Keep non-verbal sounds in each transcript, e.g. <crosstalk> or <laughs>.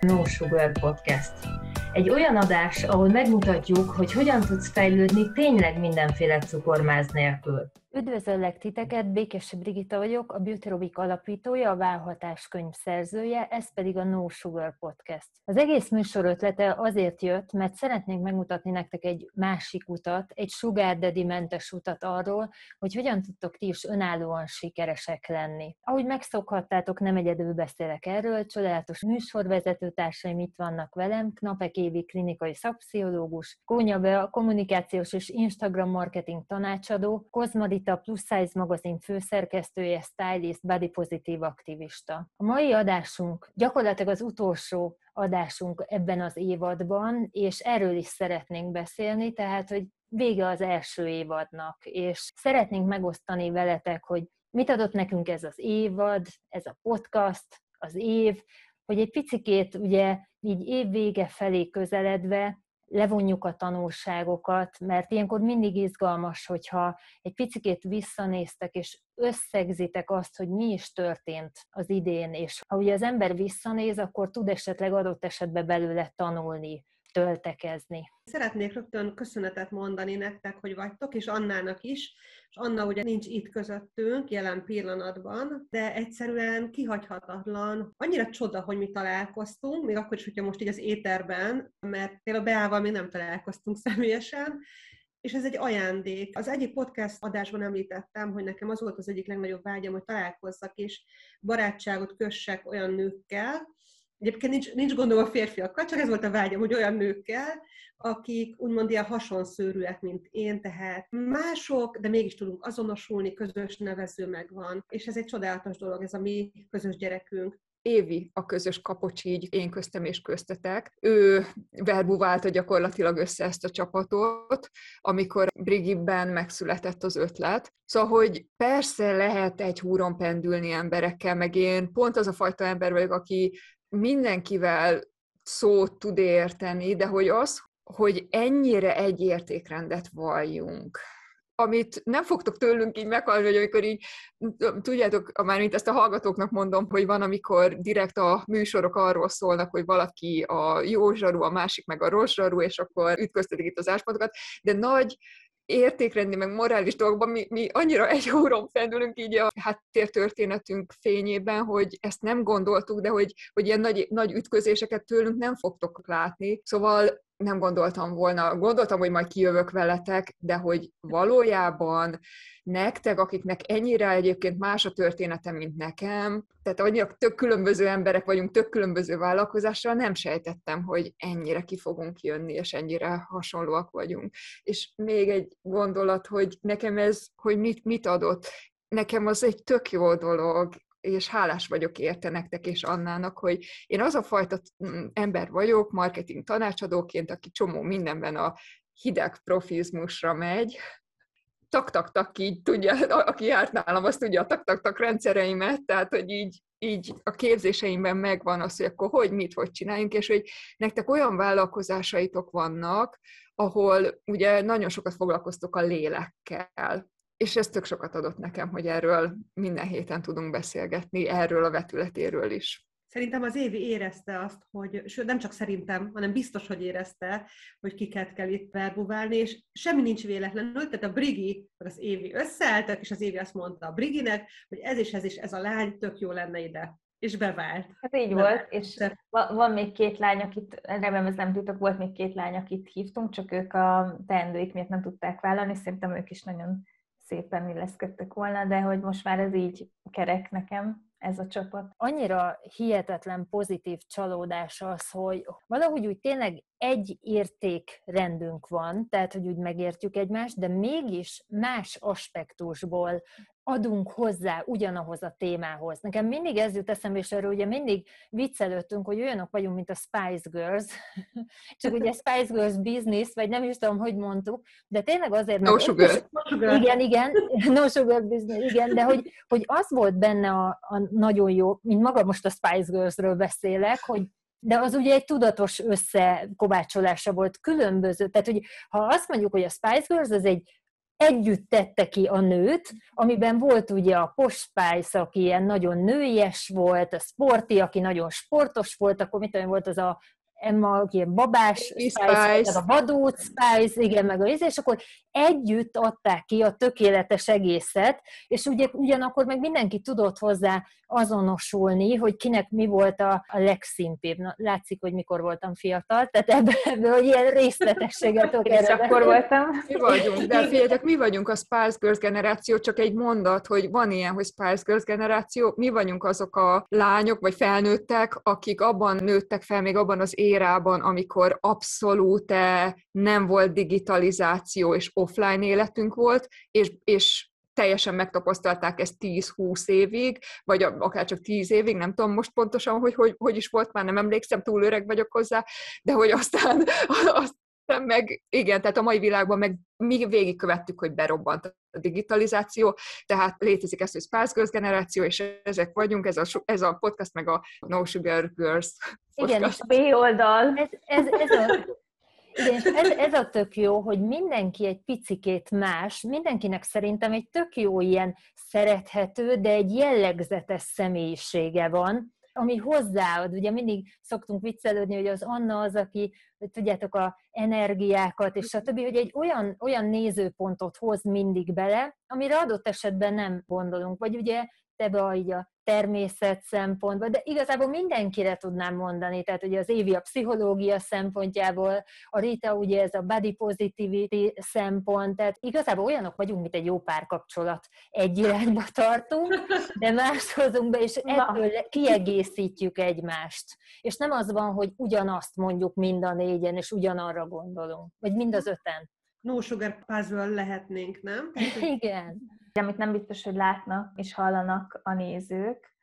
No Sugar Podcast. Egy olyan adás, ahol megmutatjuk, hogy hogyan tudsz fejlődni tényleg mindenféle cukormáz nélkül. Üdvözöllek titeket, Békesi Brigita vagyok, a Beauty alapítója, a Válhatás könyv szerzője, ez pedig a No Sugar Podcast. Az egész műsor ötlete azért jött, mert szeretnénk megmutatni nektek egy másik utat, egy sugar daddy mentes utat arról, hogy hogyan tudtok ti is önállóan sikeresek lenni. Ahogy megszokhattátok, nem egyedül beszélek erről, csodálatos műsorvezető társaim itt vannak velem, Knapek Évi klinikai szakpszichológus, Kónya Be, a kommunikációs és Instagram marketing tanácsadó, Kozmarita a Plus Size magazin főszerkesztője, stylist, body pozitív aktivista. A mai adásunk gyakorlatilag az utolsó adásunk ebben az évadban, és erről is szeretnénk beszélni, tehát, hogy vége az első évadnak, és szeretnénk megosztani veletek, hogy mit adott nekünk ez az évad, ez a podcast, az év, hogy egy picikét ugye így évvége felé közeledve levonjuk a tanulságokat, mert ilyenkor mindig izgalmas, hogyha egy picit visszanéztek, és összegzitek azt, hogy mi is történt az idén, és ha ugye az ember visszanéz, akkor tud esetleg adott esetben belőle tanulni töltekezni. Szeretnék rögtön köszönetet mondani nektek, hogy vagytok, és Annának is, és Anna ugye nincs itt közöttünk jelen pillanatban, de egyszerűen kihagyhatatlan. Annyira csoda, hogy mi találkoztunk, még akkor is, hogyha most így az éterben, mert például Beával még nem találkoztunk személyesen, és ez egy ajándék. Az egyik podcast adásban említettem, hogy nekem az volt az egyik legnagyobb vágyam, hogy találkozzak és barátságot kössek olyan nőkkel, Egyébként nincs, nincs gondom a férfiakkal, csak ez volt a vágyam, hogy olyan nőkkel, akik úgymond ilyen hasonszőrűek, mint én, tehát mások, de mégis tudunk azonosulni, közös nevező megvan, és ez egy csodálatos dolog, ez a mi közös gyerekünk. Évi a közös kapocs így én köztem és köztetek. Ő verbuválta gyakorlatilag össze ezt a csapatot, amikor Brigibben megszületett az ötlet. Szóval, hogy persze lehet egy húron pendülni emberekkel, meg én pont az a fajta ember vagyok, aki mindenkivel szót tud érteni, de hogy az, hogy ennyire egy értékrendet valljunk, amit nem fogtok tőlünk így meghallani, hogy amikor így, tudjátok, már mint ezt a hallgatóknak mondom, hogy van, amikor direkt a műsorok arról szólnak, hogy valaki a jó zsaru, a másik meg a rossz zsaru, és akkor ütköztetik itt az áspontokat, de nagy értékrendi, meg morális dolgokban mi, mi annyira egy óron fendülünk így a háttértörténetünk fényében, hogy ezt nem gondoltuk, de hogy, hogy ilyen nagy, nagy ütközéseket tőlünk nem fogtok látni. Szóval nem gondoltam volna, gondoltam, hogy majd kijövök veletek, de hogy valójában nektek, akiknek ennyire egyébként más a történetem, mint nekem, tehát annyira tök különböző emberek vagyunk, tök különböző vállalkozással, nem sejtettem, hogy ennyire ki fogunk jönni, és ennyire hasonlóak vagyunk. És még egy gondolat, hogy nekem ez, hogy mit, mit adott, nekem az egy tök jó dolog, és hálás vagyok érte nektek és Annának, hogy én az a fajta mm, ember vagyok, marketing tanácsadóként, aki csomó mindenben a hideg profizmusra megy, tak-tak-tak így tudja, aki járt nálam, azt tudja a tak-tak-tak rendszereimet, tehát hogy így, így a képzéseimben megvan az, hogy akkor hogy, mit, hogy csináljunk, és hogy nektek olyan vállalkozásaitok vannak, ahol ugye nagyon sokat foglalkoztok a lélekkel, és ez tök sokat adott nekem, hogy erről minden héten tudunk beszélgetni, erről a vetületéről is. Szerintem az Évi érezte azt, hogy, sőt nem csak szerintem, hanem biztos, hogy érezte, hogy kiket kell itt verbuválni, és semmi nincs véletlenül, tehát a Brigi, meg az Évi összeálltak, és az Évi azt mondta a Briginek, hogy ez is ez is, ez a lány tök jó lenne ide. És bevált. Hát így De volt, és de... van még két lány, akit, remélem ez nem tudok, volt még két lány, akit hívtunk, csak ők a teendőik miatt nem tudták vállalni, szerintem ők is nagyon szépen illeszkedtek volna, de hogy most már ez így kerek nekem, ez a csapat. Annyira hihetetlen pozitív csalódás az, hogy valahogy úgy tényleg egy értékrendünk van, tehát hogy úgy megértjük egymást, de mégis más aspektusból adunk hozzá ugyanahoz a témához. Nekem mindig ez jut eszembe, és erről ugye mindig viccelődtünk, hogy olyanok vagyunk, mint a Spice Girls, <laughs> csak ugye Spice Girls business, vagy nem is tudom, hogy mondtuk, de tényleg azért... No sugar. Igen, igen, <laughs> no sugar business, igen, de hogy, hogy az volt benne a, a nagyon jó, mint maga most a Spice Girls-ről beszélek, hogy de az ugye egy tudatos összekovácsolása volt különböző. Tehát, hogy ha azt mondjuk, hogy a Spice Girls az egy együtt tette ki a nőt, amiben volt ugye a Post aki ilyen nagyon nőies volt, a Sporti, aki nagyon sportos volt, akkor mit tudom, volt az a Emma, ilyen babás Spice, Spice. a vadóc Spice, igen, meg a íz, és akkor együtt adták ki a tökéletes egészet, és ugye, ugyanakkor meg mindenki tudott hozzá azonosulni, hogy kinek mi volt a, a legszimpibb. Na, látszik, hogy mikor voltam fiatal, tehát ebből, ebből hogy ilyen részletességet tudok <laughs> erre. akkor voltam. Mi vagyunk, de figyeljetek, mi vagyunk a Spice Girls generáció, csak egy mondat, hogy van ilyen, hogy Spice Girls generáció, mi vagyunk azok a lányok, vagy felnőttek, akik abban nőttek fel, még abban az érában, amikor abszolút nem volt digitalizáció és offline életünk volt, és, és teljesen megtapasztalták ezt 10-20 évig, vagy akár csak 10 évig, nem tudom most pontosan, hogy, hogy hogy is volt, már nem emlékszem, túl öreg vagyok hozzá, de hogy aztán, <laughs> aztán meg, igen, tehát a mai világban meg mi végigkövettük, hogy berobbant a digitalizáció, tehát létezik ez, hogy Spice generáció, és ezek vagyunk, ez a, ez a podcast, meg a No Sugar Girls podcast. Igen, B oldal. Ez, ez, ez a igen, és ez, ez a tök jó, hogy mindenki egy picikét más, mindenkinek szerintem egy tök jó ilyen szerethető, de egy jellegzetes személyisége van, ami hozzáad, ugye mindig szoktunk viccelődni, hogy az Anna az, aki, tudjátok, a energiákat, és stb., hogy egy olyan, olyan nézőpontot hoz mindig bele, amire adott esetben nem gondolunk. Vagy ugye te be így a természet szempontból, de igazából mindenkire tudnám mondani, tehát ugye az Évi a pszichológia szempontjából, a Rita ugye ez a body positivity szempont, tehát igazából olyanok vagyunk, mint egy jó párkapcsolat. Egy irányba tartunk, de más hozunk be, és ebből kiegészítjük egymást. És nem az van, hogy ugyanazt mondjuk mind a négyen, és ugyanarra gondolunk, vagy mind az öten. No sugar puzzle lehetnénk, nem? <laughs> Igen amit nem biztos, hogy látnak és hallanak a nézők,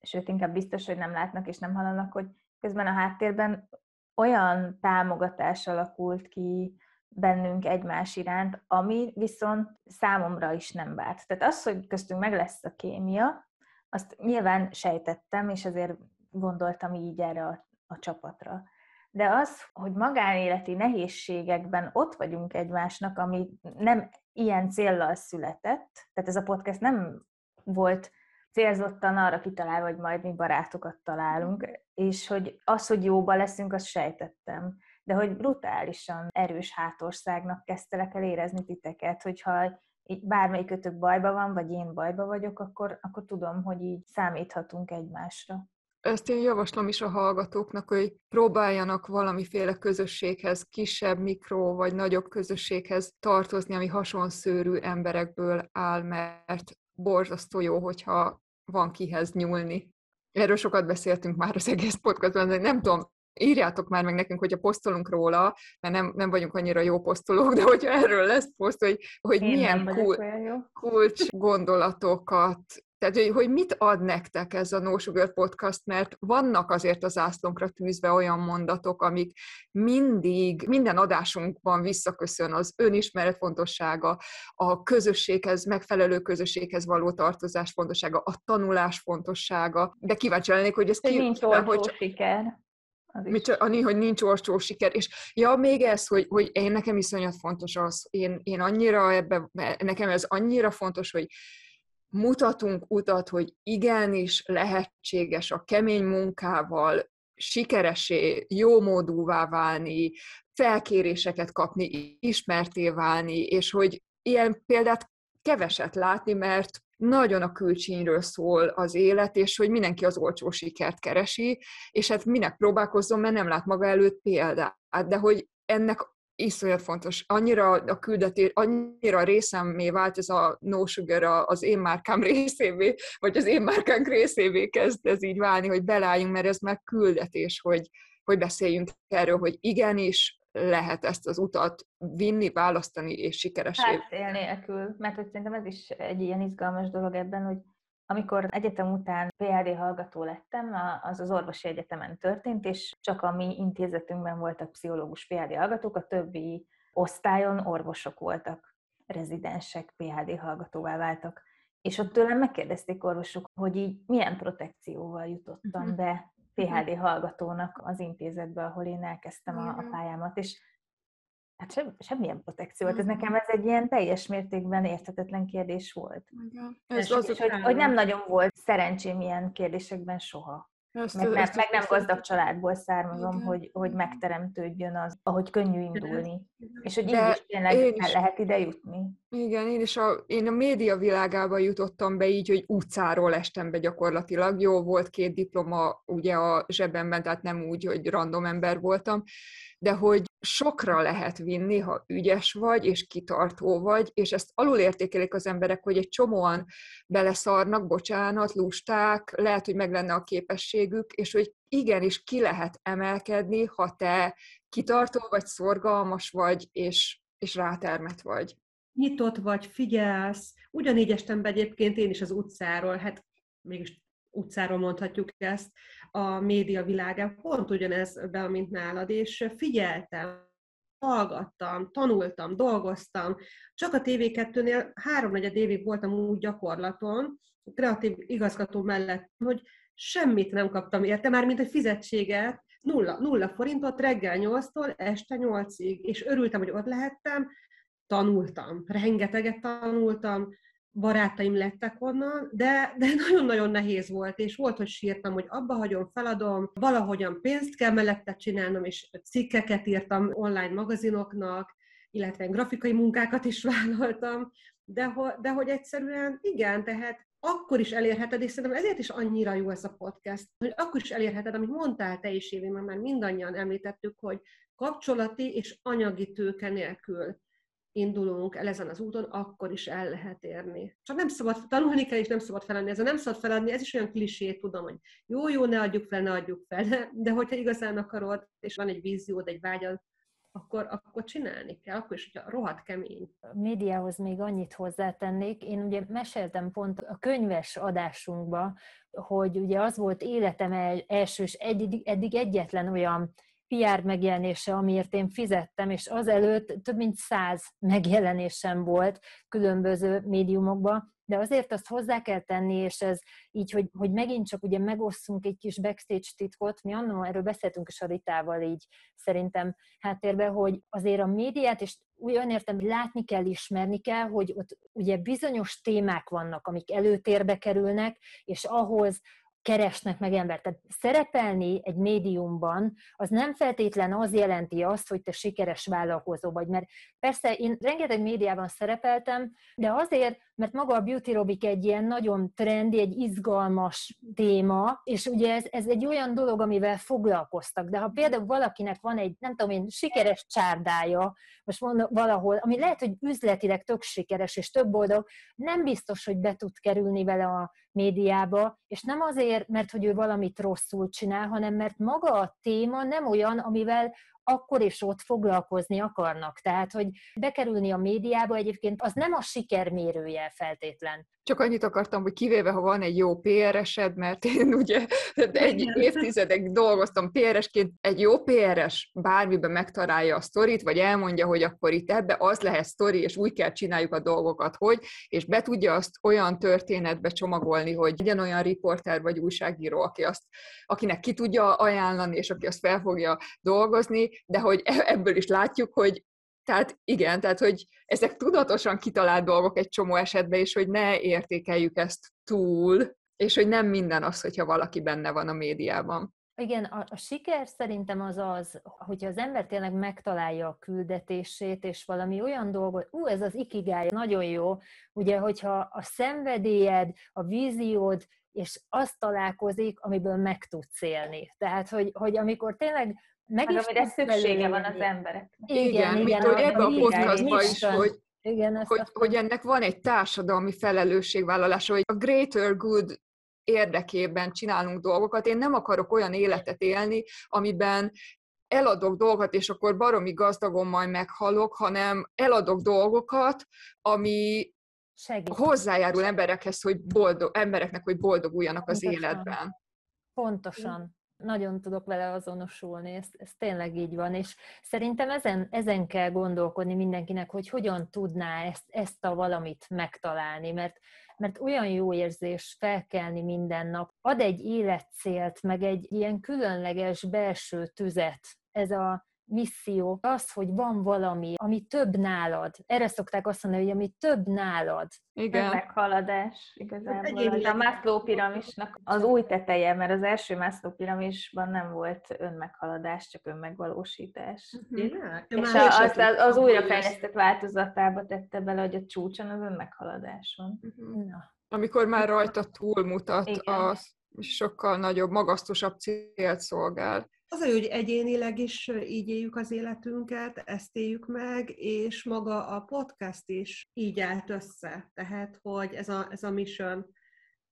sőt, inkább biztos, hogy nem látnak és nem hallanak, hogy közben a háttérben olyan támogatás alakult ki bennünk egymás iránt, ami viszont számomra is nem várt. Tehát az, hogy köztünk meg lesz a kémia, azt nyilván sejtettem, és azért gondoltam így erre a, a csapatra. De az, hogy magánéleti nehézségekben ott vagyunk egymásnak, ami nem ilyen céllal született, tehát ez a podcast nem volt célzottan arra kitalálva, hogy majd mi barátokat találunk, és hogy az, hogy jóba leszünk, azt sejtettem. De hogy brutálisan erős hátországnak kezdtelek el érezni titeket, hogyha így bármelyikötök bajba van, vagy én bajba vagyok, akkor, akkor tudom, hogy így számíthatunk egymásra ezt én javaslom is a hallgatóknak, hogy próbáljanak valamiféle közösséghez, kisebb, mikro vagy nagyobb közösséghez tartozni, ami hasonszőrű emberekből áll, mert borzasztó jó, hogyha van kihez nyúlni. Erről sokat beszéltünk már az egész podcastban, de nem tudom, írjátok már meg nekünk, hogyha posztolunk róla, mert nem, nem vagyunk annyira jó posztolók, de hogyha erről lesz poszt, hogy, hogy milyen kul, kulcs gondolatokat tehát, hogy, hogy mit ad nektek ez a No Sugar Podcast, mert vannak azért az ászlónkra tűzve olyan mondatok, amik mindig, minden adásunkban visszaköszön az önismeret fontossága, a közösséghez, megfelelő közösséghez való tartozás fontossága, a tanulás fontossága, de kíváncsi lennék, hogy ez ki... Nincs hogy, siker. Mit, annyi, hogy nincs olcsó siker. És ja, még ez, hogy, hogy én nekem iszonyat fontos az, én, én annyira ebbe, nekem ez annyira fontos, hogy mutatunk utat, hogy igenis lehetséges a kemény munkával sikeresé, jó módúvá válni, felkéréseket kapni, ismerté válni, és hogy ilyen példát keveset látni, mert nagyon a külcsínyről szól az élet, és hogy mindenki az olcsó sikert keresi, és hát minek próbálkozzon, mert nem lát maga előtt példát. De hogy ennek iszonyat fontos. Annyira a küldetés, annyira részemmé vált ez a no sugar az én márkám <laughs> részévé, vagy az én márkánk részévé kezd ez így válni, hogy beláljunk, mert ez meg küldetés, hogy, hogy beszéljünk erről, hogy igenis lehet ezt az utat vinni, választani és sikeresé. Hát él nélkül, mert hogy szerintem ez is egy ilyen izgalmas dolog ebben, hogy amikor egyetem után PhD hallgató lettem, az az orvosi egyetemen történt, és csak a mi intézetünkben voltak pszichológus PhD hallgatók, a többi osztályon orvosok voltak, rezidensek, PhD hallgatóvá váltak. És ott tőlem megkérdezték orvosok, hogy így milyen protekcióval jutottam uh-huh. be PhD hallgatónak az intézetbe, ahol én elkezdtem a, a pályámat. És Hát sem, semmilyen protekció volt. Ez nekem ez egy ilyen teljes mértékben érthetetlen kérdés volt. Igen. Ez és, az, hogy, hogy nem nagyon volt szerencsém ilyen kérdésekben soha. ezt, Meg nem, ezt- meg nem gazdag családból származom, Igen. hogy, hogy megteremtődjön az, ahogy könnyű indulni. És hogy így is tényleg én el is- lehet ide jutni. Igen, én is a, én a média világába jutottam be így, hogy utcáról estem be gyakorlatilag. Jó, volt két diploma ugye a zsebemben, tehát nem úgy, hogy random ember voltam, de hogy sokra lehet vinni, ha ügyes vagy, és kitartó vagy, és ezt alulértékelik az emberek, hogy egy csomóan beleszarnak, bocsánat, lusták, lehet, hogy meg lenne a képességük, és hogy igenis ki lehet emelkedni, ha te kitartó vagy, szorgalmas vagy, és, és rátermet vagy. nyitott vagy, figyelsz. Ugyanígy estem be egyébként én is az utcáról, hát mégis utcáról mondhatjuk ezt, a média világában, pont ugyanez be, mint nálad, és figyeltem, hallgattam, tanultam, dolgoztam. Csak a TV2-nél háromnegyed évig voltam úgy gyakorlaton, kreatív igazgató mellett, hogy semmit nem kaptam érte, már mint egy fizetséget, nulla, nulla forintot reggel 8-tól este 8-ig, és örültem, hogy ott lehettem, tanultam, rengeteget tanultam, barátaim lettek onnan, de, de <laughs> nagyon-nagyon nehéz volt, és volt, hogy sírtam, hogy abba hagyom, feladom, valahogyan pénzt kell mellette csinálnom, és cikkeket írtam online magazinoknak, illetve grafikai munkákat is <laughs> vállaltam, de, ho- de hogy egyszerűen igen, tehát akkor is elérheted, és szerintem ezért is annyira jó ez a podcast, hogy akkor is elérheted, amit mondtál te is, Évi, mert már mindannyian említettük, hogy kapcsolati és anyagi tőke nélkül indulunk el ezen az úton, akkor is el lehet érni. Csak nem szabad, tanulni kell, és nem szabad feladni. Ez nem szabad feladni, ez is olyan klisé, tudom, hogy jó, jó, ne adjuk fel, ne adjuk fel, de, hogyha igazán akarod, és van egy víziód, egy vágyad, akkor, akkor csinálni kell, akkor is, hogyha rohadt kemény. A médiához még annyit hozzátennék. Én ugye meséltem pont a könyves adásunkba, hogy ugye az volt életem el- első és eddig, eddig egyetlen olyan PR megjelenése, amiért én fizettem, és azelőtt több mint száz megjelenésem volt különböző médiumokban, de azért azt hozzá kell tenni, és ez így, hogy, hogy megint csak ugye megosszunk egy kis backstage titkot, mi annól erről beszéltünk is a Ritával így szerintem háttérben, hogy azért a médiát, és olyan értem, hogy látni kell, ismerni kell, hogy ott ugye bizonyos témák vannak, amik előtérbe kerülnek, és ahhoz keresnek meg embert. Tehát szerepelni egy médiumban, az nem feltétlen az jelenti azt, hogy te sikeres vállalkozó vagy, mert persze én rengeteg médiában szerepeltem, de azért, mert maga a Beauty Robik egy ilyen nagyon trendi, egy izgalmas téma, és ugye ez, ez egy olyan dolog, amivel foglalkoztak. De ha például valakinek van egy, nem tudom én, sikeres csárdája, most mondom valahol, ami lehet, hogy üzletileg tök sikeres és több boldog, nem biztos, hogy be tud kerülni vele a médiába, és nem azért, mert hogy ő valamit rosszul csinál, hanem mert maga a téma nem olyan, amivel akkor és ott foglalkozni akarnak. Tehát, hogy bekerülni a médiába egyébként az nem a siker mérője feltétlen. Csak annyit akartam, hogy kivéve, ha van egy jó PR-esed, mert én ugye egy évtizedek dolgoztam PR-esként, egy jó PR-es bármiben megtalálja a sztorit, vagy elmondja, hogy akkor itt ebbe az lehet sztori, és úgy kell csináljuk a dolgokat, hogy, és be tudja azt olyan történetbe csomagolni, hogy legyen olyan riporter vagy újságíró, aki azt, akinek ki tudja ajánlani, és aki azt fel fogja dolgozni, de hogy e- ebből is látjuk, hogy tehát igen, tehát hogy ezek tudatosan kitalált dolgok egy csomó esetben, és hogy ne értékeljük ezt túl, és hogy nem minden az, hogyha valaki benne van a médiában. Igen, a, a siker szerintem az az, hogyha az ember tényleg megtalálja a küldetését, és valami olyan dolgot, ú, ez az ikigája, nagyon jó, ugye, hogyha a szenvedélyed, a víziód, és azt találkozik, amiből meg tudsz élni. Tehát, hogy, hogy amikor tényleg meg is amire szüksége van az embereknek. Igen, mint hogy ebbe a vízió, podcastban is, mission. hogy, Igen, ezt hogy, azt hogy ennek van egy társadalmi felelősségvállalása, hogy a greater good érdekében csinálunk dolgokat. Én nem akarok olyan életet élni, amiben eladok dolgokat, és akkor baromi gazdagon majd meghalok, hanem eladok dolgokat, ami segít. hozzájárul emberekhez, hogy boldog, embereknek, hogy boldoguljanak az Pontosan. életben. Pontosan. Nagyon tudok vele azonosulni, ez, ez tényleg így van, és szerintem ezen, ezen kell gondolkodni mindenkinek, hogy hogyan tudná ezt, ezt a valamit megtalálni, mert, mert olyan jó érzés felkelni minden nap, ad egy életcélt, meg egy ilyen különleges belső tüzet, ez a misszió, az, hogy van valami, ami több nálad. Erre szokták azt mondani, hogy ami több nálad. Igen. meghaladás igazából. Az a Maslow piramisnak az új teteje, mert az első Maslow piramisban nem volt önmeghaladás, csak önmegvalósítás. Uh-huh. És a, az, az, az újrafejlesztett változatába tette bele, hogy a csúcson az önmeghaladás van. Uh-huh. Na. Amikor már rajta túlmutat, Igen. az sokkal nagyobb, magasztosabb célt szolgál. Az a jó, hogy egyénileg is így éljük az életünket, ezt éljük meg, és maga a podcast is így állt össze. Tehát, hogy ez a, ez a mission,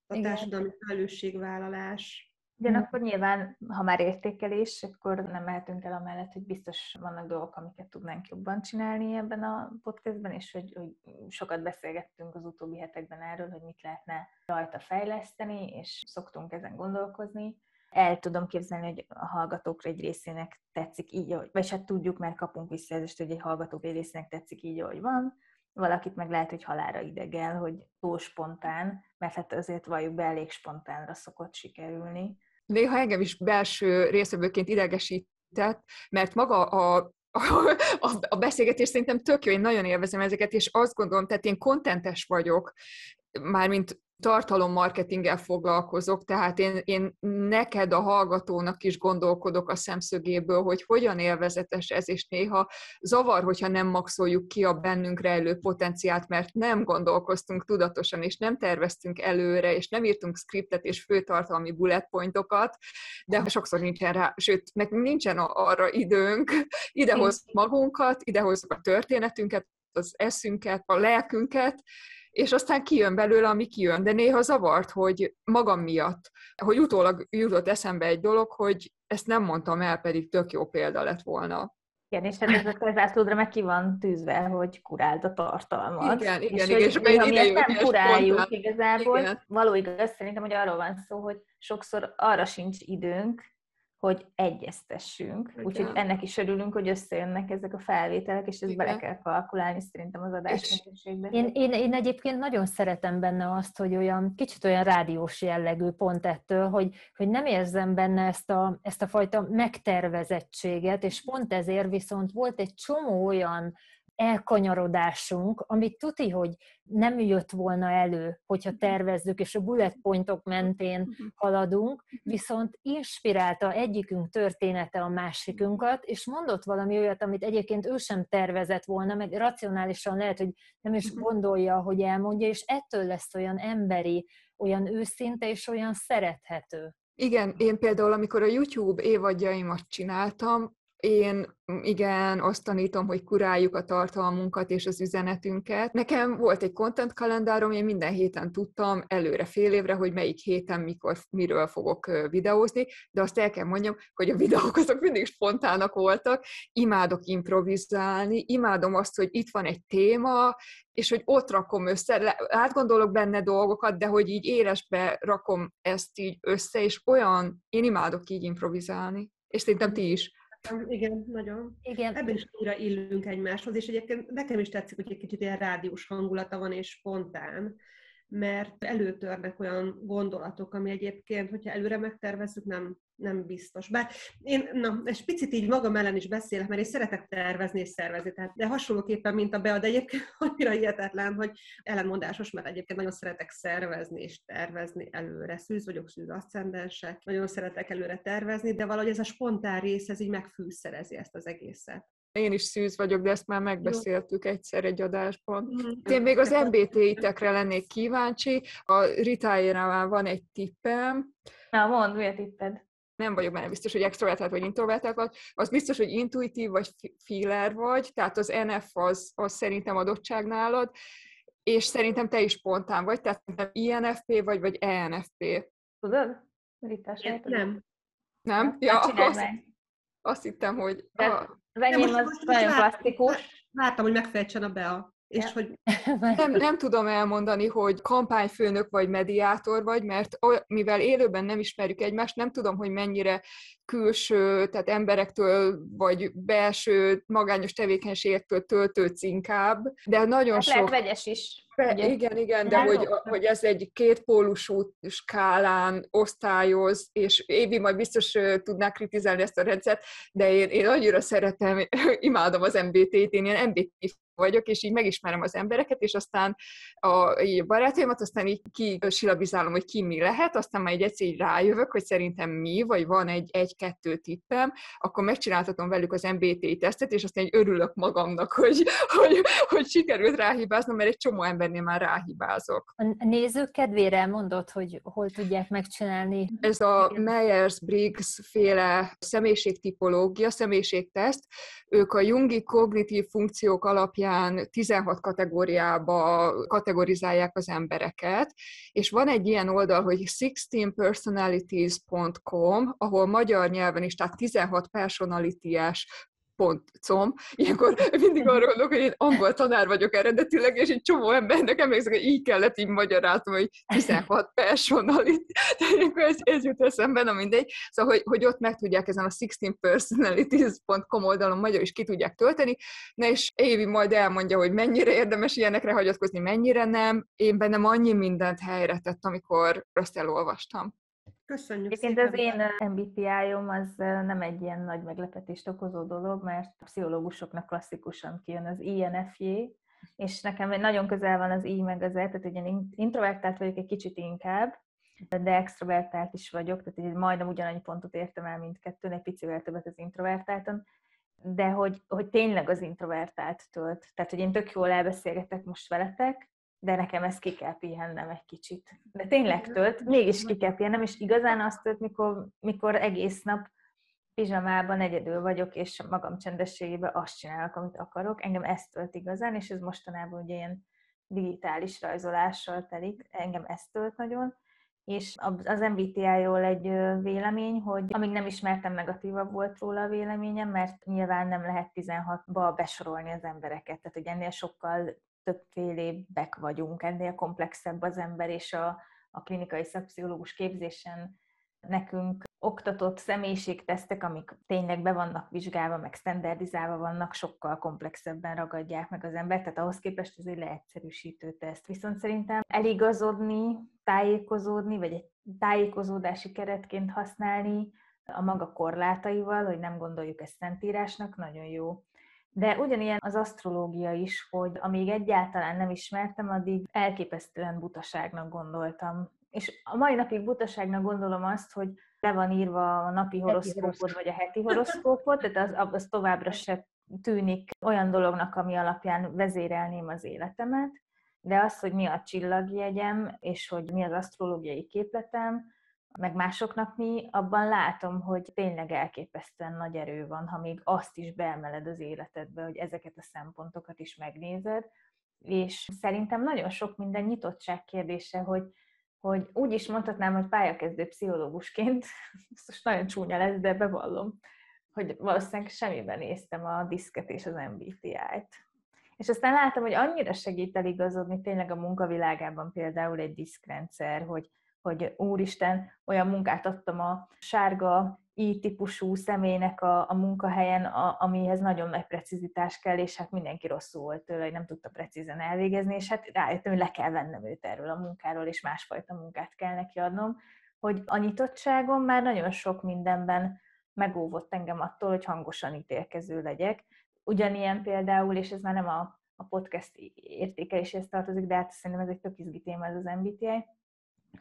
a Igen. társadalmi felelősségvállalás. Ugyanakkor nyilván, ha már értékelés, akkor nem mehetünk el amellett, hogy biztos vannak dolgok, amiket tudnánk jobban csinálni ebben a podcastben, és hogy, hogy sokat beszélgettünk az utóbbi hetekben erről, hogy mit lehetne rajta fejleszteni, és szoktunk ezen gondolkozni. El tudom képzelni, hogy a hallgatókra egy részének tetszik így, vagy hát tudjuk, mert kapunk visszajelzést, hogy egy hallgatók egy részének tetszik így, ahogy van, valakit meg lehet, hogy halára idegel, hogy túl spontán, mert hát azért valljuk be, elég spontánra szokott sikerülni. Néha engem is belső részvevőként idegesített, mert maga a a, a beszélgetés szerintem tök jó, én nagyon élvezem ezeket, és azt gondolom, tehát én kontentes vagyok, mármint tartalommarketinggel foglalkozok, tehát én, én neked, a hallgatónak is gondolkodok a szemszögéből, hogy hogyan élvezetes ez, és néha zavar, hogyha nem maxoljuk ki a bennünk rejlő potenciált, mert nem gondolkoztunk tudatosan, és nem terveztünk előre, és nem írtunk skriptet és főtartalmi bullet pointokat, de sokszor nincsen rá, sőt, nekünk nincsen arra időnk, idehoz magunkat, idehozzuk a történetünket, az eszünket, a lelkünket, és aztán kijön belőle, ami kijön. De néha zavart, hogy magam miatt, hogy utólag jutott eszembe egy dolog, hogy ezt nem mondtam el, pedig tök jó példa lett volna. Igen, és hát ez a zászlódra meg ki van tűzve, hogy kuráld a tartalmat. Igen, igen, és igen. És hogy mi nem kuráljuk spontán. igazából. Igen. Való igaz, szerintem, hogy arról van szó, hogy sokszor arra sincs időnk, hogy egyeztessünk. Úgyhogy ennek is örülünk, hogy összejönnek ezek a felvételek, és ezt Igen. bele kell kalkulálni szerintem az adás én, én, én egyébként nagyon szeretem benne azt, hogy olyan kicsit olyan rádiós jellegű pont ettől, hogy, hogy nem érzem benne ezt a, ezt a fajta megtervezettséget, és pont ezért viszont volt egy csomó olyan elkanyarodásunk, amit tuti, hogy nem jött volna elő, hogyha mhm. tervezzük, és a bullet pointok mentén mhm. haladunk, mhm. viszont inspirálta egyikünk története a másikunkat, és mondott valami olyat, amit egyébként ő sem tervezett volna, meg racionálisan lehet, hogy nem is gondolja, hogy elmondja, és ettől lesz olyan emberi, olyan őszinte, és olyan szerethető. Igen, én például, amikor a YouTube évadjaimat csináltam, én igen, azt tanítom, hogy kuráljuk a tartalmunkat és az üzenetünket. Nekem volt egy content kalendárom, én minden héten tudtam előre fél évre, hogy melyik héten mikor, miről fogok videózni, de azt el kell mondjam, hogy a videók azok mindig spontának voltak. Imádok improvizálni, imádom azt, hogy itt van egy téma, és hogy ott rakom össze, átgondolok benne dolgokat, de hogy így élesbe rakom ezt így össze, és olyan, én imádok így improvizálni. És szerintem ti is. Igen, nagyon. Igen. Ebben is újra illünk egymáshoz, és egyébként nekem is tetszik, hogy egy kicsit ilyen rádiós hangulata van, és spontán, mert előtörnek olyan gondolatok, ami egyébként, hogyha előre megtervezzük, nem, nem biztos. Bár én, na, egy picit így magam ellen is beszélek, mert én szeretek tervezni és szervezni, tehát, de hasonlóképpen, mint a Bea, de egyébként <laughs> annyira hihetetlen, hogy ellenmondásos, mert egyébként nagyon szeretek szervezni és tervezni előre. Szűz vagyok, szűz aszcendensek, nagyon szeretek előre tervezni, de valahogy ez a spontán rész, ez így megfűszerezi ezt az egészet. Én is szűz vagyok, de ezt már megbeszéltük Jó. egyszer egy adásban. Mm. Én még az MBTI-tekre lennék kíváncsi. A Ritájénál van egy tippem. Na, mondd, mi a tipped? Nem vagyok benne biztos, hogy extrovertált vagy introvertált vagy, az biztos, hogy intuitív vagy feeler vagy, tehát az NF az, az szerintem adottság nálad, és szerintem te is spontán vagy, tehát nem INFP vagy, vagy ENFP. Tudod? Ritás, nem. Nem? Ja, azt, azt hittem, hogy... De, ah. Az enyém az nagyon plastikus. Vártam, hogy megfejtsen a Bea. És hogy... <laughs> Nem, nem tudom elmondani, hogy kampányfőnök vagy mediátor vagy, mert mivel élőben nem ismerjük egymást, nem tudom, hogy mennyire külső, tehát emberektől, vagy belső magányos tevékenységektől töltődsz inkább, de nagyon hát sok... lehet vegyes is. Be, igen, igen, de hogy, hogy ez egy kétpólusú skálán osztályoz, és Évi majd biztos tudná kritizálni ezt a rendszert, de én, én annyira szeretem, <laughs> imádom az MBT-t, én ilyen MBT vagyok, és így megismerem az embereket, és aztán a, így a barátaimat, aztán így kisilabizálom, hogy ki mi lehet, aztán már egy egyszer így rájövök, hogy szerintem mi, vagy van egy, egy-kettő tippem, akkor megcsináltatom velük az MBT tesztet, és aztán egy örülök magamnak, hogy, hogy, hogy sikerült ráhibáznom, mert egy csomó embernél már ráhibázok. A nézők kedvére mondod, hogy hol tudják megcsinálni? Ez a Myers-Briggs féle személyiségtipológia, személyiségteszt, ők a jungi kognitív funkciók alapján alapján 16 kategóriába kategorizálják az embereket, és van egy ilyen oldal, hogy 16personalities.com, ahol magyar nyelven is, tehát 16 personalities pont com. Ilyenkor mindig <laughs> arra gondolok, hogy én angol tanár vagyok eredetileg, és egy csomó embernek emlékszem, hogy így kellett így magyaráznom, hogy 16 personality. <laughs> Tehát ilyenkor ez, ez jut eszembe, na mindegy. Szóval, hogy, hogy ott meg tudják ezen a 16personalities.com oldalon magyar is ki tudják tölteni, na és Évi majd elmondja, hogy mennyire érdemes ilyenekre hagyatkozni, mennyire nem. Én bennem annyi mindent helyre tett, amikor azt elolvastam. Köszönjük Egyébként az én MBTI-om az nem egy ilyen nagy meglepetést okozó dolog, mert a pszichológusoknak klasszikusan kijön az INFJ, és nekem nagyon közel van az I meg az E, tehát ugye introvertált vagyok egy kicsit inkább, de extrovertált is vagyok, tehát így majdnem ugyanannyi pontot értem el mindkettőn, egy picivel többet az introvertáltan, de hogy, hogy tényleg az introvertált tölt. Tehát, hogy én tök jól elbeszélgetek most veletek, de nekem ezt ki kell pihennem egy kicsit. De tényleg tölt, mégis ki kell pihennem, és igazán azt tölt, mikor, mikor egész nap pizsamában egyedül vagyok, és magam csendességében azt csinálok, amit akarok. Engem ezt tölt igazán, és ez mostanában ugye ilyen digitális rajzolással telik. Engem ezt tölt nagyon. És az MBTI-ról egy vélemény, hogy amíg nem ismertem, negatívabb volt róla a véleményem, mert nyilván nem lehet 16-ba besorolni az embereket. Tehát, hogy ennél sokkal többfélébbek vagyunk, ennél komplexebb az ember, és a, a klinikai szakpszichológus képzésen nekünk oktatott személyiségtesztek, amik tényleg be vannak vizsgálva, meg standardizálva vannak, sokkal komplexebben ragadják meg az embert, tehát ahhoz képest ez egy leegyszerűsítő teszt. Viszont szerintem eligazodni, tájékozódni, vagy egy tájékozódási keretként használni a maga korlátaival, hogy nem gondoljuk ezt szentírásnak, nagyon jó. De ugyanilyen az asztrológia is, hogy amíg egyáltalán nem ismertem, addig elképesztően butaságnak gondoltam. És a mai napig butaságnak gondolom azt, hogy le van írva a napi horoszkópod, vagy a heti horoszkópod, tehát az, az továbbra se tűnik olyan dolognak, ami alapján vezérelném az életemet, de az, hogy mi a csillagjegyem, és hogy mi az asztrológiai képletem, meg másoknak mi, abban látom, hogy tényleg elképesztően nagy erő van, ha még azt is beemeled az életedbe, hogy ezeket a szempontokat is megnézed, és szerintem nagyon sok minden nyitottság kérdése, hogy, hogy úgy is mondhatnám, hogy pályakezdő pszichológusként, <laughs> ez most nagyon csúnya lesz, de bevallom, hogy valószínűleg semmiben néztem a diszket és az MBTI-t. És aztán láttam, hogy annyira segít eligazodni tényleg a munkavilágában például egy diszkrendszer, hogy hogy úristen, olyan munkát adtam a sárga I-típusú személynek a, a munkahelyen, a, amihez nagyon nagy precizitás kell, és hát mindenki rosszul volt tőle, hogy nem tudta precízen elvégezni, és hát rájöttem, hogy le kell vennem őt erről a munkáról, és másfajta munkát kell neki adnom, hogy a nyitottságom már nagyon sok mindenben megóvott engem attól, hogy hangosan ítélkező legyek. Ugyanilyen például, és ez már nem a, a podcast értékeléshez tartozik, de hát szerintem ez egy tök izgi téma, ez az MBTI,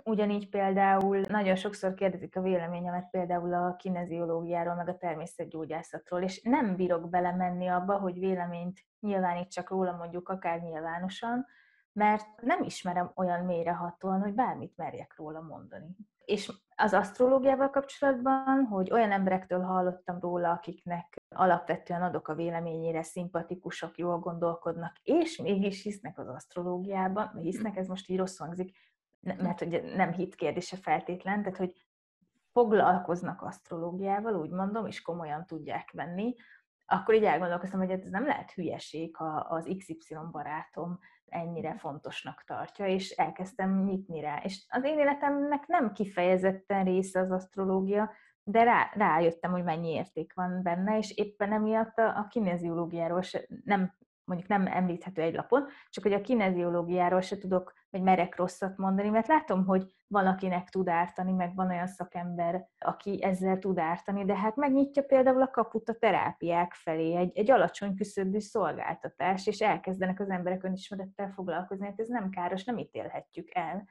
Ugyanígy például nagyon sokszor kérdezik a véleményemet például a kineziológiáról, meg a természetgyógyászatról, és nem bírok belemenni abba, hogy véleményt nyilvánítsak róla mondjuk akár nyilvánosan, mert nem ismerem olyan mélyrehatóan, hogy bármit merjek róla mondani. És az asztrológiával kapcsolatban, hogy olyan emberektől hallottam róla, akiknek alapvetően adok a véleményére, szimpatikusak, jól gondolkodnak, és mégis hisznek az asztrológiában, hisznek, ez most így rossz hangzik, mert ugye nem hit kérdése feltétlen, tehát hogy foglalkoznak asztrológiával, úgy mondom, és komolyan tudják venni, akkor így elgondolkoztam, hogy ez nem lehet hülyeség, ha az XY barátom ennyire fontosnak tartja, és elkezdtem nyitni rá. És az én életemnek nem kifejezetten része az asztrológia, de rá, rájöttem, hogy mennyi érték van benne, és éppen emiatt a, a kineziológiáról se, nem mondjuk nem említhető egy lapon, csak hogy a kineziológiáról se tudok, vagy merek rosszat mondani, mert látom, hogy van, akinek tud ártani, meg van olyan szakember, aki ezzel tud ártani, de hát megnyitja például a kaput a terápiák felé, egy, egy alacsony küszöbű szolgáltatás, és elkezdenek az emberek önismerettel foglalkozni, hát ez nem káros, nem ítélhetjük el.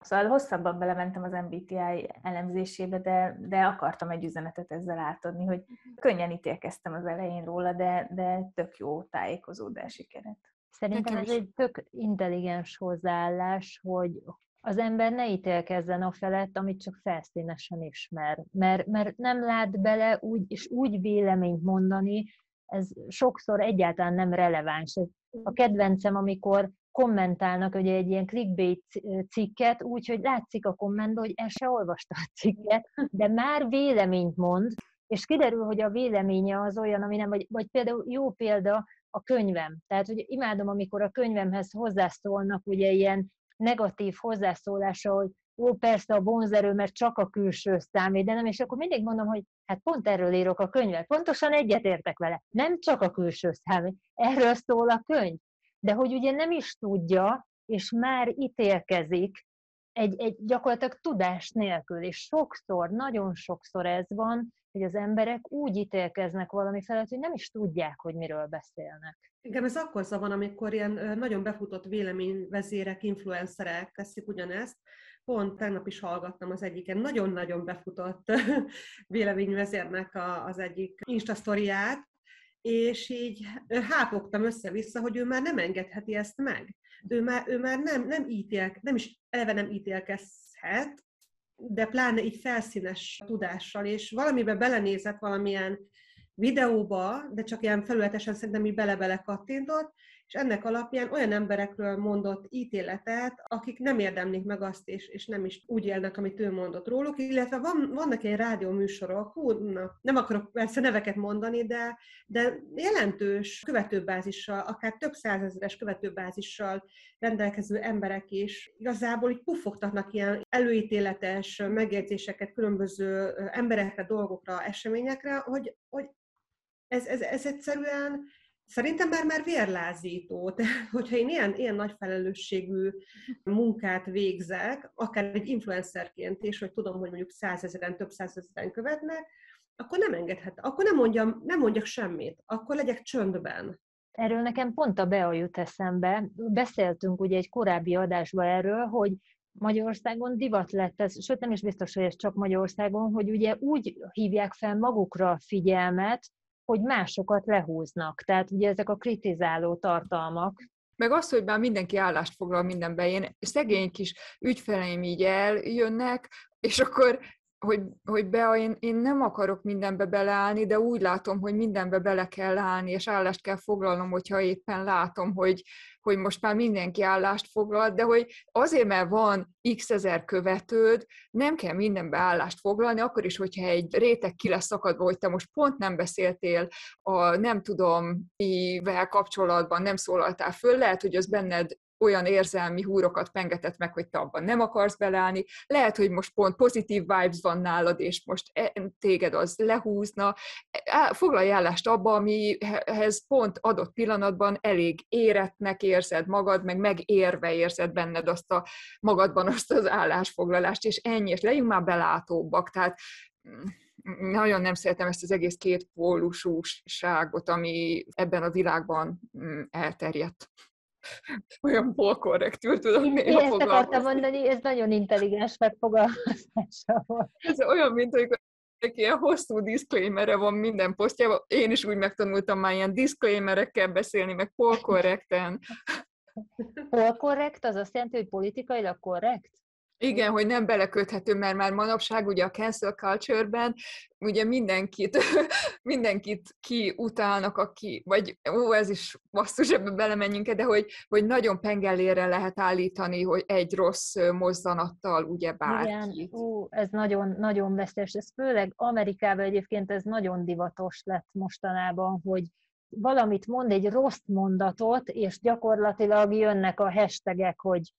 Szóval hosszabban belementem az MBTI elemzésébe, de, de akartam egy üzenetet ezzel átadni, hogy könnyen ítélkeztem az elején róla, de, de tök jó tájékozódási keret. Szerintem ez egy tök intelligens hozzáállás, hogy az ember ne ítélkezzen a felett, amit csak felszínesen ismer. Mert, mert nem lát bele úgy, és úgy véleményt mondani, ez sokszor egyáltalán nem releváns. A kedvencem, amikor kommentálnak ugye egy ilyen clickbait cikket, úgyhogy látszik a kommentben, hogy el se olvasta a cikket, de már véleményt mond, és kiderül, hogy a véleménye az olyan, ami nem, vagy, vagy például jó példa a könyvem. Tehát, hogy imádom, amikor a könyvemhez hozzászólnak ugye ilyen negatív hozzászólása, hogy ó, persze a vonzerő, mert csak a külső nem, és akkor mindig mondom, hogy hát pont erről írok a könyvet, pontosan egyetértek vele, nem csak a külső számít, erről szól a könyv. De hogy ugye nem is tudja, és már ítélkezik egy, egy gyakorlatilag tudás nélkül, és sokszor, nagyon sokszor ez van, hogy az emberek úgy ítélkeznek valami felett, hogy nem is tudják, hogy miről beszélnek. Igen, ez akkor van, amikor ilyen nagyon befutott véleményvezérek, influencerek teszik ugyanezt. Pont tegnap is hallgattam az egyiken nagyon-nagyon befutott <laughs> véleményvezérnek az egyik instasztoriát, és így hápogtam össze-vissza, hogy ő már nem engedheti ezt meg. Ő már, ő már nem, nem ítél, nem is eleve nem ítélkezhet, de pláne így felszínes tudással, és valamibe belenézett valamilyen videóba, de csak ilyen felületesen szerintem így bele-bele kattintott, és ennek alapján olyan emberekről mondott ítéletet, akik nem érdemlik meg azt, és, és nem is úgy élnek, amit ő mondott róluk, illetve van, vannak ilyen rádióműsorok, hú, na, nem akarok persze neveket mondani, de, de jelentős követőbázissal, akár több százezeres követőbázissal rendelkező emberek is igazából így puffogtatnak ilyen előítéletes megjegyzéseket különböző emberekre, dolgokra, eseményekre, hogy, hogy ez, ez, ez egyszerűen Szerintem már már vérlázító, tehát <laughs> hogyha én ilyen, ilyen nagy felelősségű munkát végzek, akár egy influencerként is, hogy tudom, hogy mondjuk százezeren, több százezeren követnek, akkor nem engedhet, akkor nem, mondjam, nem mondjak semmit, akkor legyek csöndben. Erről nekem pont a Bea jut eszembe. Beszéltünk ugye egy korábbi adásban erről, hogy Magyarországon divat lett ez, sőt nem is biztos, hogy ez csak Magyarországon, hogy ugye úgy hívják fel magukra a figyelmet, hogy másokat lehúznak. Tehát ugye ezek a kritizáló tartalmak. Meg az, hogy már mindenki állást foglal mindenben. Én szegény kis ügyfeleim így eljönnek, és akkor hogy, hogy be, én, én nem akarok mindenbe beleállni, de úgy látom, hogy mindenbe bele kell állni, és állást kell foglalnom, hogyha éppen látom, hogy, hogy most már mindenki állást foglal, de hogy azért, mert van x ezer követőd, nem kell mindenbe állást foglalni, akkor is, hogyha egy réteg ki lesz szakadva, hogy te most pont nem beszéltél a nem tudom mivel kapcsolatban, nem szólaltál föl, lehet, hogy az benned olyan érzelmi húrokat pengetett meg, hogy te abban nem akarsz beleállni. Lehet, hogy most pont pozitív vibes van nálad, és most e, téged az lehúzna. Foglalj állást abba, amihez pont adott pillanatban elég éretnek érzed magad, meg megérve érzed benned azt a magadban azt az állásfoglalást, és ennyi, és legyünk már belátóbbak. Tehát mm, nagyon nem szeretem ezt az egész két pólusúságot, ami ebben a világban mm, elterjedt olyan polkorrektül tudom én néha ezt akartam mondani, ez nagyon intelligens megfogalmazása volt. Ez olyan, mint hogy ilyen hosszú diszklémere van minden posztjában. Én is úgy megtanultam már ilyen diszklémerekkel beszélni, meg polkorrekten. Polkorrekt az azt jelenti, hogy politikailag korrekt? Igen, hogy nem beleköthető, mert már manapság ugye a cancel culture-ben ugye mindenkit, <laughs> mindenkit kiutálnak, aki, vagy ó, ez is basszus, ebbe belemenjünk de hogy, hogy nagyon pengellére lehet állítani, hogy egy rossz mozzanattal ugye bárkit. Igen, ó, ez nagyon, nagyon veszélyes. Ez főleg Amerikában egyébként ez nagyon divatos lett mostanában, hogy valamit mond, egy rossz mondatot, és gyakorlatilag jönnek a hashtagek, hogy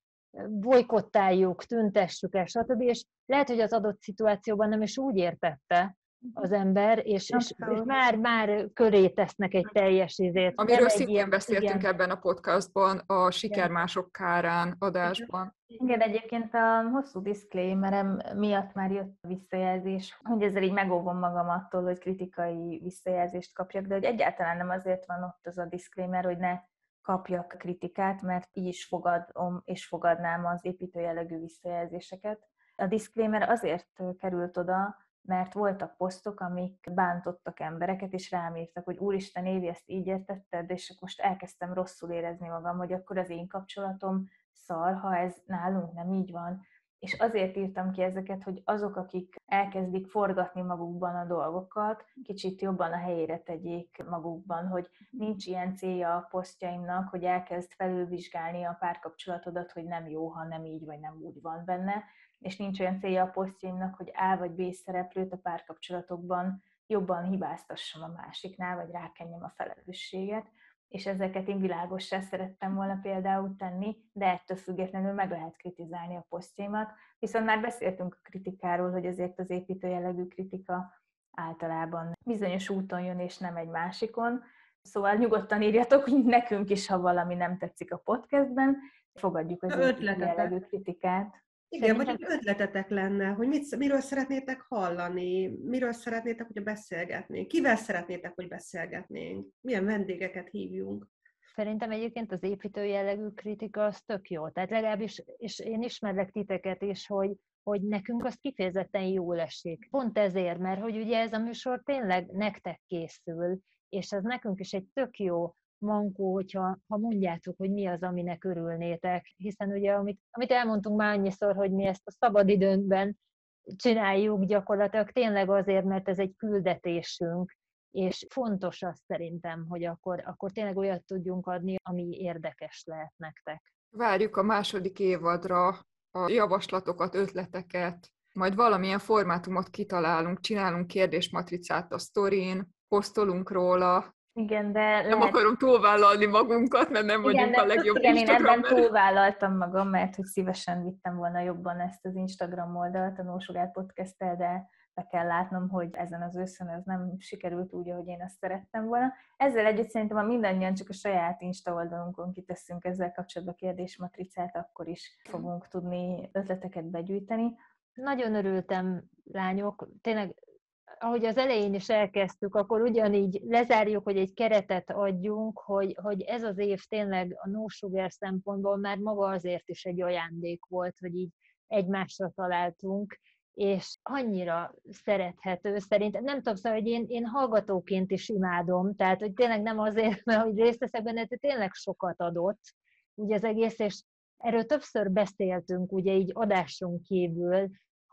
bolykottáljuk, tüntessük el, stb. És lehet, hogy az adott szituációban nem is úgy értette az ember, és, és, és már, már köré tesznek egy teljes izét. Amiről szintén beszéltünk igen. ebben a podcastban, a Siker mások kárán adásban. Igen, egyébként a hosszú diszklémerem miatt már jött a visszajelzés, hogy ezzel így megóvom magam attól, hogy kritikai visszajelzést kapjak, de hogy egyáltalán nem azért van ott az a diszklémer, hogy ne kapjak kritikát, mert így is fogadom és fogadnám az építőjellegű visszajelzéseket. A disclaimer azért került oda, mert voltak posztok, amik bántottak embereket, és rám írtak, hogy úristen, Évi, ezt így értetted, és most elkezdtem rosszul érezni magam, hogy akkor az én kapcsolatom szar, ha ez nálunk nem így van. És azért írtam ki ezeket, hogy azok, akik elkezdik forgatni magukban a dolgokat, kicsit jobban a helyére tegyék magukban, hogy nincs ilyen célja a posztjaimnak, hogy elkezd felülvizsgálni a párkapcsolatodat, hogy nem jó, ha nem így vagy nem úgy van benne, és nincs olyan célja a posztjaimnak, hogy A vagy B szereplőt a párkapcsolatokban jobban hibáztassam a másiknál, vagy rákenjem a felelősséget, és ezeket én világossá szerettem volna például tenni, de ettől függetlenül meg lehet kritizálni a posztjaimat, viszont már beszéltünk a kritikáról, hogy azért az építő jellegű kritika általában bizonyos úton jön, és nem egy másikon. Szóval nyugodtan írjatok hogy nekünk is, ha valami nem tetszik a podcastben, fogadjuk az építő jellegű kritikát. Igen, vagy egy ötletetek lenne, hogy mit, miről szeretnétek hallani, miről szeretnétek, hogy beszélgetnénk, kivel szeretnétek, hogy beszélgetnénk, milyen vendégeket hívjunk. Szerintem egyébként az építő jellegű kritika az tök jó. Tehát legalábbis, és én ismerlek titeket is, hogy, hogy nekünk az kifejezetten jól esik. Pont ezért, mert hogy ugye ez a műsor tényleg nektek készül, és ez nekünk is egy tök jó mankó, hogyha ha mondjátok, hogy mi az, aminek örülnétek, hiszen ugye, amit, amit elmondtunk már annyiszor, hogy mi ezt a szabadidőnkben csináljuk gyakorlatilag tényleg azért, mert ez egy küldetésünk, és fontos az szerintem, hogy akkor, akkor tényleg olyat tudjunk adni, ami érdekes lehet nektek. Várjuk a második évadra a javaslatokat, ötleteket, majd valamilyen formátumot kitalálunk, csinálunk kérdésmatricát a sztorin, posztolunk róla, igen, de Nem lehet... akarom túlvállalni magunkat, mert nem igen, vagyunk a legjobb Igen, én ebben túlvállaltam magam, mert hogy szívesen vittem volna jobban ezt az Instagram oldalt, a Nósugár podcast de be kell látnom, hogy ezen az őszön ez nem sikerült úgy, ahogy én azt szerettem volna. Ezzel együtt szerintem, ha mindannyian csak a saját Insta oldalunkon kiteszünk ezzel kapcsolatban kérdésmatricát, akkor is fogunk tudni ötleteket begyűjteni. Nagyon örültem, lányok. Tényleg ahogy az elején is elkezdtük, akkor ugyanígy lezárjuk, hogy egy keretet adjunk, hogy, hogy ez az év tényleg a no sugar szempontból már maga azért is egy ajándék volt, hogy így egymásra találtunk, és annyira szerethető szerintem. Nem tudom, szóval, hogy én, én hallgatóként is imádom, tehát hogy tényleg nem azért, mert hogy részt veszek benne, de tényleg sokat adott ugye az egész, és erről többször beszéltünk ugye így adásunk kívül,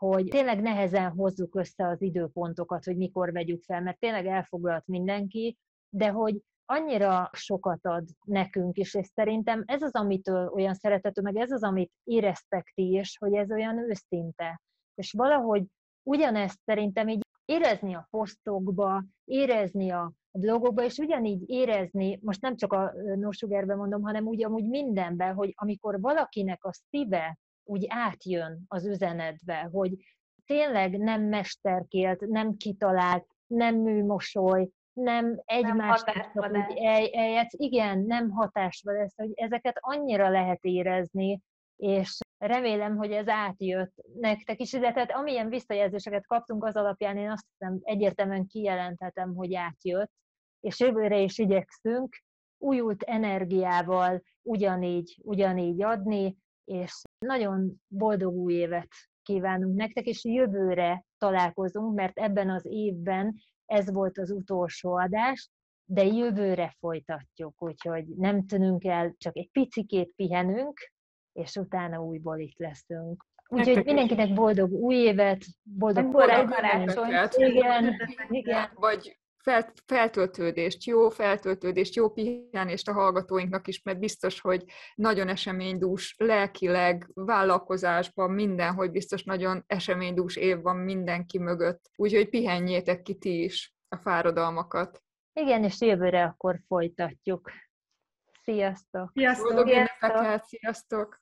hogy tényleg nehezen hozzuk össze az időpontokat, hogy mikor vegyük fel, mert tényleg elfoglalt mindenki, de hogy annyira sokat ad nekünk is, és szerintem ez az, amitől olyan szeretető, meg ez az, amit éreztek ti is, hogy ez olyan őszinte. És valahogy ugyanezt szerintem így érezni a posztokba, érezni a blogokba, és ugyanígy érezni, most nem csak a No mondom, hanem úgy amúgy mindenben, hogy amikor valakinek a szíve úgy átjön az üzenetbe, hogy tényleg nem mesterkélt, nem kitalált, nem műmosoly, nem egymásnak úgy eljátsz, igen, nem hatásva lesz, hogy ezeket annyira lehet érezni, és remélem, hogy ez átjött nektek is, illetve amilyen visszajelzéseket kaptunk, az alapján én azt hiszem egyértelműen kijelenthetem, hogy átjött, és jövőre is igyekszünk újult energiával ugyanígy, ugyanígy adni, és nagyon boldog új évet kívánunk nektek, és jövőre találkozunk, mert ebben az évben ez volt az utolsó adás, de jövőre folytatjuk, úgyhogy nem tűnünk el, csak egy picikét pihenünk, és utána újból itt leszünk. Úgyhogy mindenkinek boldog új évet, boldog boldog karácsonyt. Igen, igen. Vagy fel, feltöltődést, jó feltöltődést, jó pihenést a hallgatóinknak is, mert biztos, hogy nagyon eseménydús lelkileg, vállalkozásban, mindenhogy biztos nagyon eseménydús év van mindenki mögött. Úgyhogy pihenjétek ki ti is a fáradalmakat. Igen, és jövőre akkor folytatjuk. Sziasztok! Sziasztok! Boldog ünnepeket! Sziasztok!